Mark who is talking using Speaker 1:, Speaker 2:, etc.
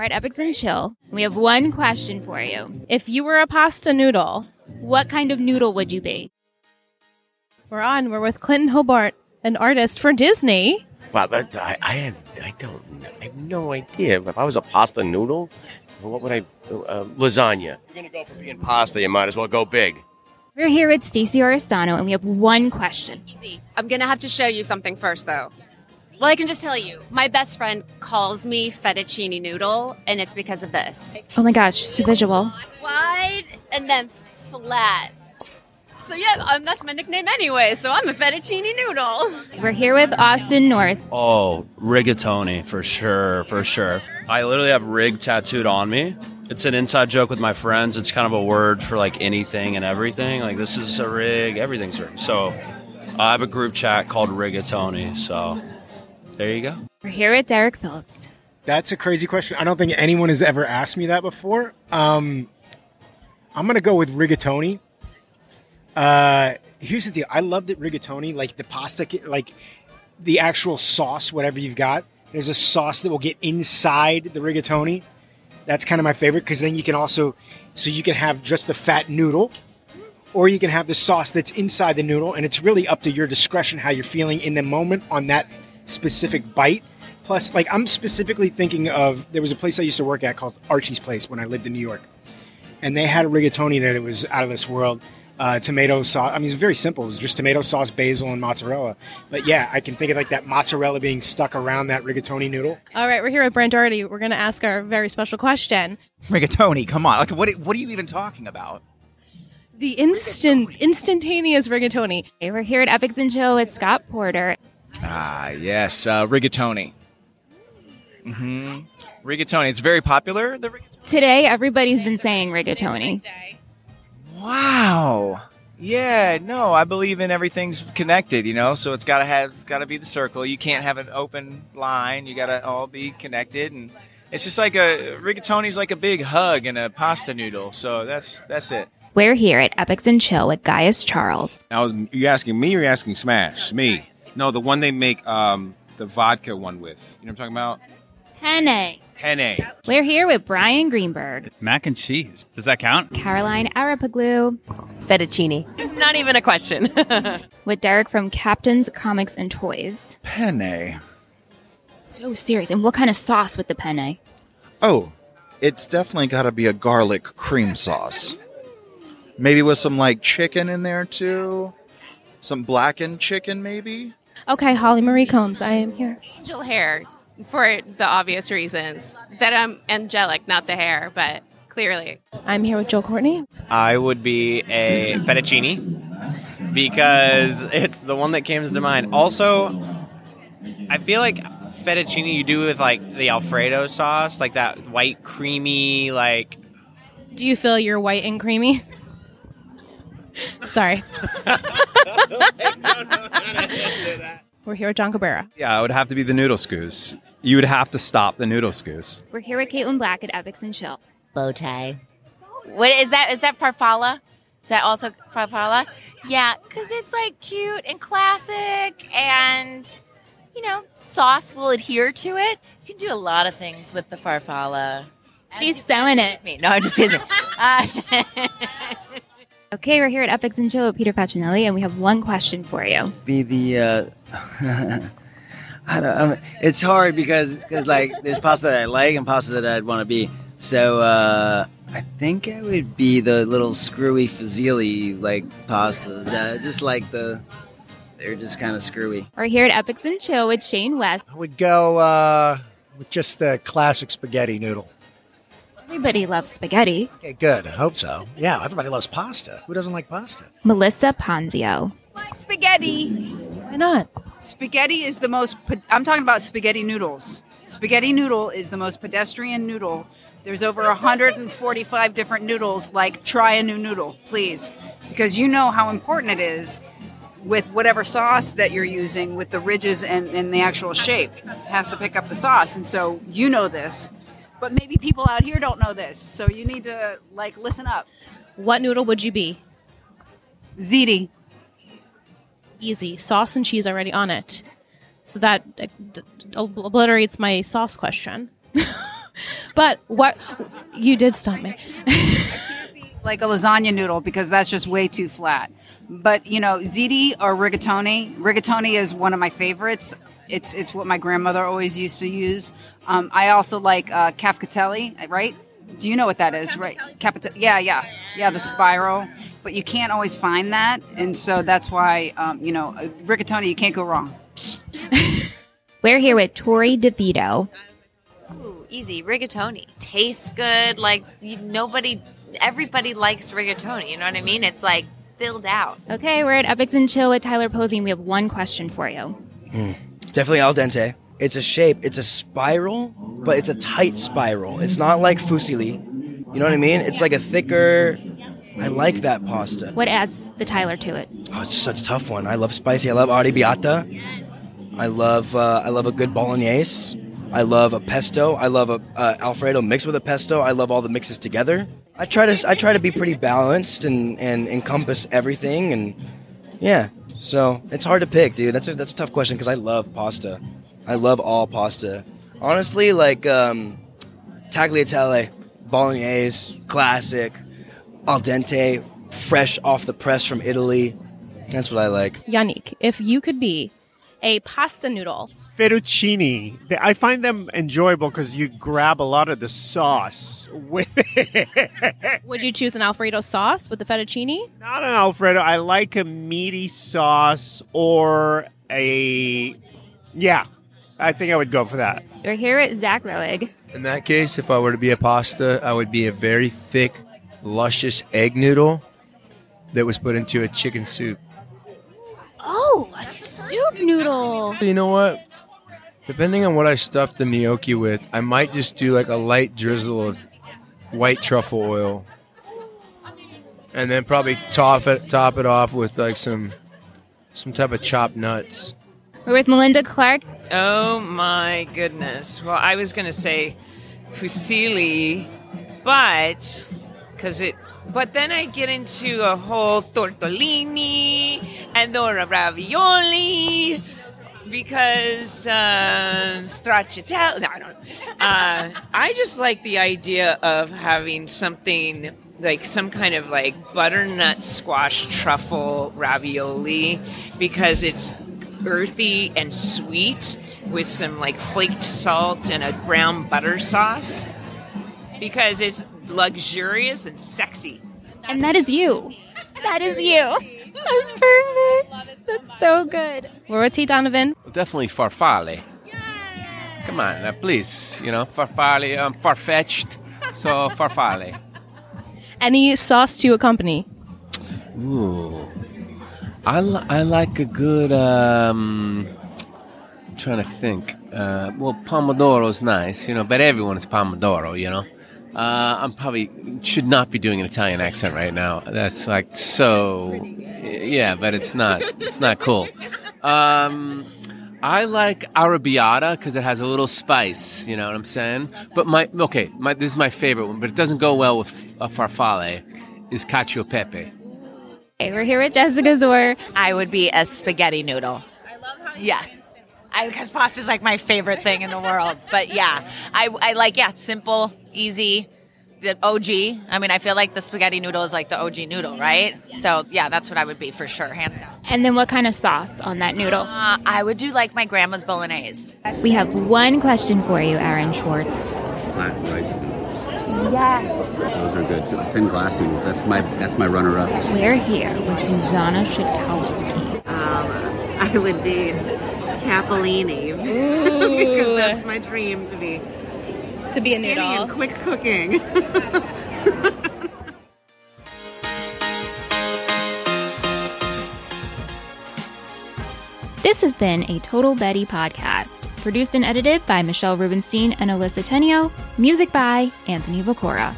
Speaker 1: We're at Epix and Chill. We have one question for you.
Speaker 2: If you were a pasta noodle,
Speaker 1: What kind of noodle would you be?
Speaker 2: we're on. We're with Clinton Hobart, an artist for Disney.
Speaker 3: Wow, that, I, I have I don't know, I have no idea. If I was a pasta noodle, what would I? Uh, lasagna. You're gonna go for being pasta. You might as well go big.
Speaker 1: We're here with Stacey Oristano, and we have one question.
Speaker 4: I'm gonna have to show you something first, though. Well, I can just tell you, my best friend calls me fettuccine noodle, and it's because of this.
Speaker 1: Oh my gosh, it's a visual.
Speaker 4: Wide and then flat. So yeah, um, that's my nickname anyway. So I'm a fettuccine noodle.
Speaker 1: We're here with Austin North.
Speaker 5: Oh, rigatoni for sure, for sure. I literally have rig tattooed on me. It's an inside joke with my friends. It's kind of a word for like anything and everything. Like this is a rig, everything's rig. So I have a group chat called Rigatoni. So there you go.
Speaker 1: We're here with Derek Phillips.
Speaker 6: That's a crazy question. I don't think anyone has ever asked me that before. Um, I'm gonna go with rigatoni. Uh, here's the deal. I love that rigatoni, like the pasta, like the actual sauce, whatever you've got. There's a sauce that will get inside the rigatoni. That's kind of my favorite because then you can also, so you can have just the fat noodle, or you can have the sauce that's inside the noodle, and it's really up to your discretion how you're feeling in the moment on that specific bite. Plus, like I'm specifically thinking of there was a place I used to work at called Archie's Place when I lived in New York, and they had a rigatoni that it was out of this world. Uh, tomato sauce. I mean, it's very simple. It was just tomato sauce, basil, and mozzarella. But yeah, I can think of like that mozzarella being stuck around that rigatoni noodle.
Speaker 2: All right, we're here with Brent Doherty. We're going to ask our very special question.
Speaker 7: Rigatoni, come on. Like, what, what are you even talking about?
Speaker 2: The instant, instantaneous rigatoni.
Speaker 1: Hey, we're here at Epix and Chill with Scott Porter.
Speaker 7: Ah, yes, uh, rigatoni. hmm Rigatoni. It's very popular. The rig-
Speaker 1: Today, everybody's been saying rigatoni.
Speaker 7: wow. Yeah, no, I believe in everything's connected, you know. So it's gotta have, it's gotta be the circle. You can't have an open line. You gotta all be connected, and it's just like a rigatoni's like a big hug and a pasta noodle. So that's that's it.
Speaker 1: We're here at Epix and Chill with Gaius Charles.
Speaker 8: Now, you asking me or you asking Smash? Me. No, the one they make um, the vodka one with. You know what I'm talking about?
Speaker 1: Penne.
Speaker 8: Penne.
Speaker 1: We're here with Brian Greenberg,
Speaker 9: Mac and cheese. Does that count?
Speaker 1: Caroline Arapoglou,
Speaker 10: Fettuccine. It's not even a question.
Speaker 1: with Derek from Captain's Comics and Toys.
Speaker 11: Penne.
Speaker 1: So serious. And what kind of sauce with the penne?
Speaker 11: Oh, it's definitely got to be a garlic cream sauce. Maybe with some like chicken in there too. Some blackened chicken, maybe.
Speaker 2: Okay, Holly Marie Combs, I am here.
Speaker 10: Angel hair for the obvious reasons that I'm angelic, not the hair, but clearly.
Speaker 2: I'm here with Joel Courtney.
Speaker 12: I would be a fettuccine because it's the one that comes to mind. Also, I feel like fettuccine you do with like the Alfredo sauce, like that white creamy, like
Speaker 2: Do you feel you're white and creamy? Sorry. We're here with John Cabrera.
Speaker 9: Yeah, it would have to be the noodle scoos. You would have to stop the noodle scoos.
Speaker 1: We're here with Caitlin Black at Epix and Chill.
Speaker 13: bow tie. What is that? Is that farfalla? Is that also farfalla? Yeah, because it's like cute and classic, and you know, sauce will adhere to it. You can do a lot of things with the farfalla.
Speaker 1: She's selling it.
Speaker 13: Me, no, I'm just kidding. Uh,
Speaker 1: Okay, we're here at Epix and Chill with Peter Facinelli, and we have one question for you.
Speaker 14: be the uh I don't I mean, it's hard because cause like there's pasta that I like and pasta that I'd want to be. So uh I think I would be the little screwy fusilli like pastas. Uh, just like the they're just kind of screwy.
Speaker 1: We're here at Epix and Chill with Shane West.
Speaker 15: I would go uh, with just the classic spaghetti noodle.
Speaker 1: Everybody loves spaghetti.
Speaker 15: Okay, good. I hope so. Yeah, everybody loves pasta. Who doesn't like pasta?
Speaker 1: Melissa Ponzio.
Speaker 16: I like spaghetti.
Speaker 2: Why not?
Speaker 16: Spaghetti is the most. pe- I'm talking about spaghetti noodles. Spaghetti noodle is the most pedestrian noodle. There's over 145 different noodles. Like, try a new noodle, please, because you know how important it is with whatever sauce that you're using, with the ridges and, and the actual shape. It has to pick up the sauce, and so you know this. But maybe people out here don't know this, so you need to like listen up.
Speaker 2: What noodle would you be?
Speaker 16: Ziti.
Speaker 2: Easy. Sauce and cheese already on it. So that uh, d- obliterates my sauce question. But what you did stop me.
Speaker 16: like a lasagna noodle because that's just way too flat. But you know, ziti or rigatoni. Rigatoni is one of my favorites. It's it's what my grandmother always used to use. Um, I also like uh, cafcatelli, right? Do you know what that is, right? Capita- yeah, yeah, yeah, the spiral. But you can't always find that, and so that's why um, you know rigatoni. You can't go wrong.
Speaker 1: We're here with Tori DeVito.
Speaker 13: Ooh, easy rigatoni. Tastes good. Like nobody, everybody likes rigatoni. You know what I mean? It's like filled out.
Speaker 1: Okay, we're at Epix and Chill with Tyler Posey, and we have one question for you.
Speaker 17: Mm, definitely al dente. It's a shape. It's a spiral, but it's a tight spiral. It's not like fusilli. You know what I mean? It's like a thicker. I like that pasta.
Speaker 1: What adds the Tyler to it?
Speaker 17: Oh, it's such a tough one. I love spicy. I love arrabbiata. I love uh, I love a good bolognese. I love a pesto. I love a uh, Alfredo mixed with a pesto. I love all the mixes together. I try to I try to be pretty balanced and, and encompass everything and yeah. So it's hard to pick, dude. That's a that's a tough question because I love pasta. I love all pasta. Honestly, like um, tagliatelle, bolognese, classic, al dente, fresh off the press from Italy. That's what I like.
Speaker 2: Yannick, if you could be a pasta noodle.
Speaker 18: Fettuccine. They- I find them enjoyable because you grab a lot of the sauce with it.
Speaker 2: Would you choose an Alfredo sauce with the fettuccine?
Speaker 18: Not an Alfredo. I like a meaty sauce or a. Yeah, I think I would go for that.
Speaker 1: We're here at Zach Roerig.
Speaker 19: In that case, if I were to be a pasta, I would be a very thick, luscious egg noodle that was put into a chicken soup.
Speaker 1: Oh, a soup noodle.
Speaker 19: You know what? Depending on what I stuff the gnocchi with, I might just do like a light drizzle of white truffle oil, and then probably top it top it off with like some some type of chopped nuts.
Speaker 1: We're with Melinda Clarke.
Speaker 20: Oh my goodness. Well, I was going to say fusilli, but because it. But then I get into a whole tortellini and or a ravioli because uh, stracciatella. No, I don't. Uh, I just like the idea of having something like some kind of like butternut squash truffle ravioli because it's earthy and sweet with some like flaked salt and a brown butter sauce because it's luxurious and sexy.
Speaker 1: And that is you. That is you. That's perfect. That's so good.
Speaker 2: We're with T. Donovan.
Speaker 3: Definitely farfalle. Come on, uh, please. You know, farfalle. I'm far fetched, so farfalle.
Speaker 2: Any sauce to accompany?
Speaker 3: Ooh, I, I like a good. Um, trying to think. Uh, well, pomodoro's nice, you know, but everyone is pomodoro, you know. Uh, I'm probably should not be doing an Italian accent right now. That's like so, yeah, but it's not. It's not cool. Um, I like arrabbiata because it has a little spice. You know what I'm saying? But my okay, my, this is my favorite one, but it doesn't go well with a farfalle. Is cacio pepe.
Speaker 1: Hey, we're here with Jessica Szohr.
Speaker 21: I would be a spaghetti noodle. I love how yeah. Because pasta is like my favorite thing in the world. But yeah, I, I like, yeah, simple, easy, the OG. I mean, I feel like the spaghetti noodle is like the OG noodle, right? So yeah, that's what I would be for sure, hands down.
Speaker 1: And then what kind of sauce on that noodle?
Speaker 21: Uh, I would do like my grandma's bolognese.
Speaker 1: We have one question for you, Aaron Schwartz.
Speaker 22: Flat rice.
Speaker 1: Yes.
Speaker 22: Those are good too. Thin glass noodles. That's my that's my runner up.
Speaker 1: We're here with Susanna Shatowski.
Speaker 23: Um, I would be capellini
Speaker 2: Ooh.
Speaker 23: because that's my dream to be
Speaker 2: to be a noodle.
Speaker 23: and quick cooking.
Speaker 1: This has been a Total Betty podcast, produced and edited by Michelle Rubenstein and Alyssa Tenio, music by Anthony Vacora.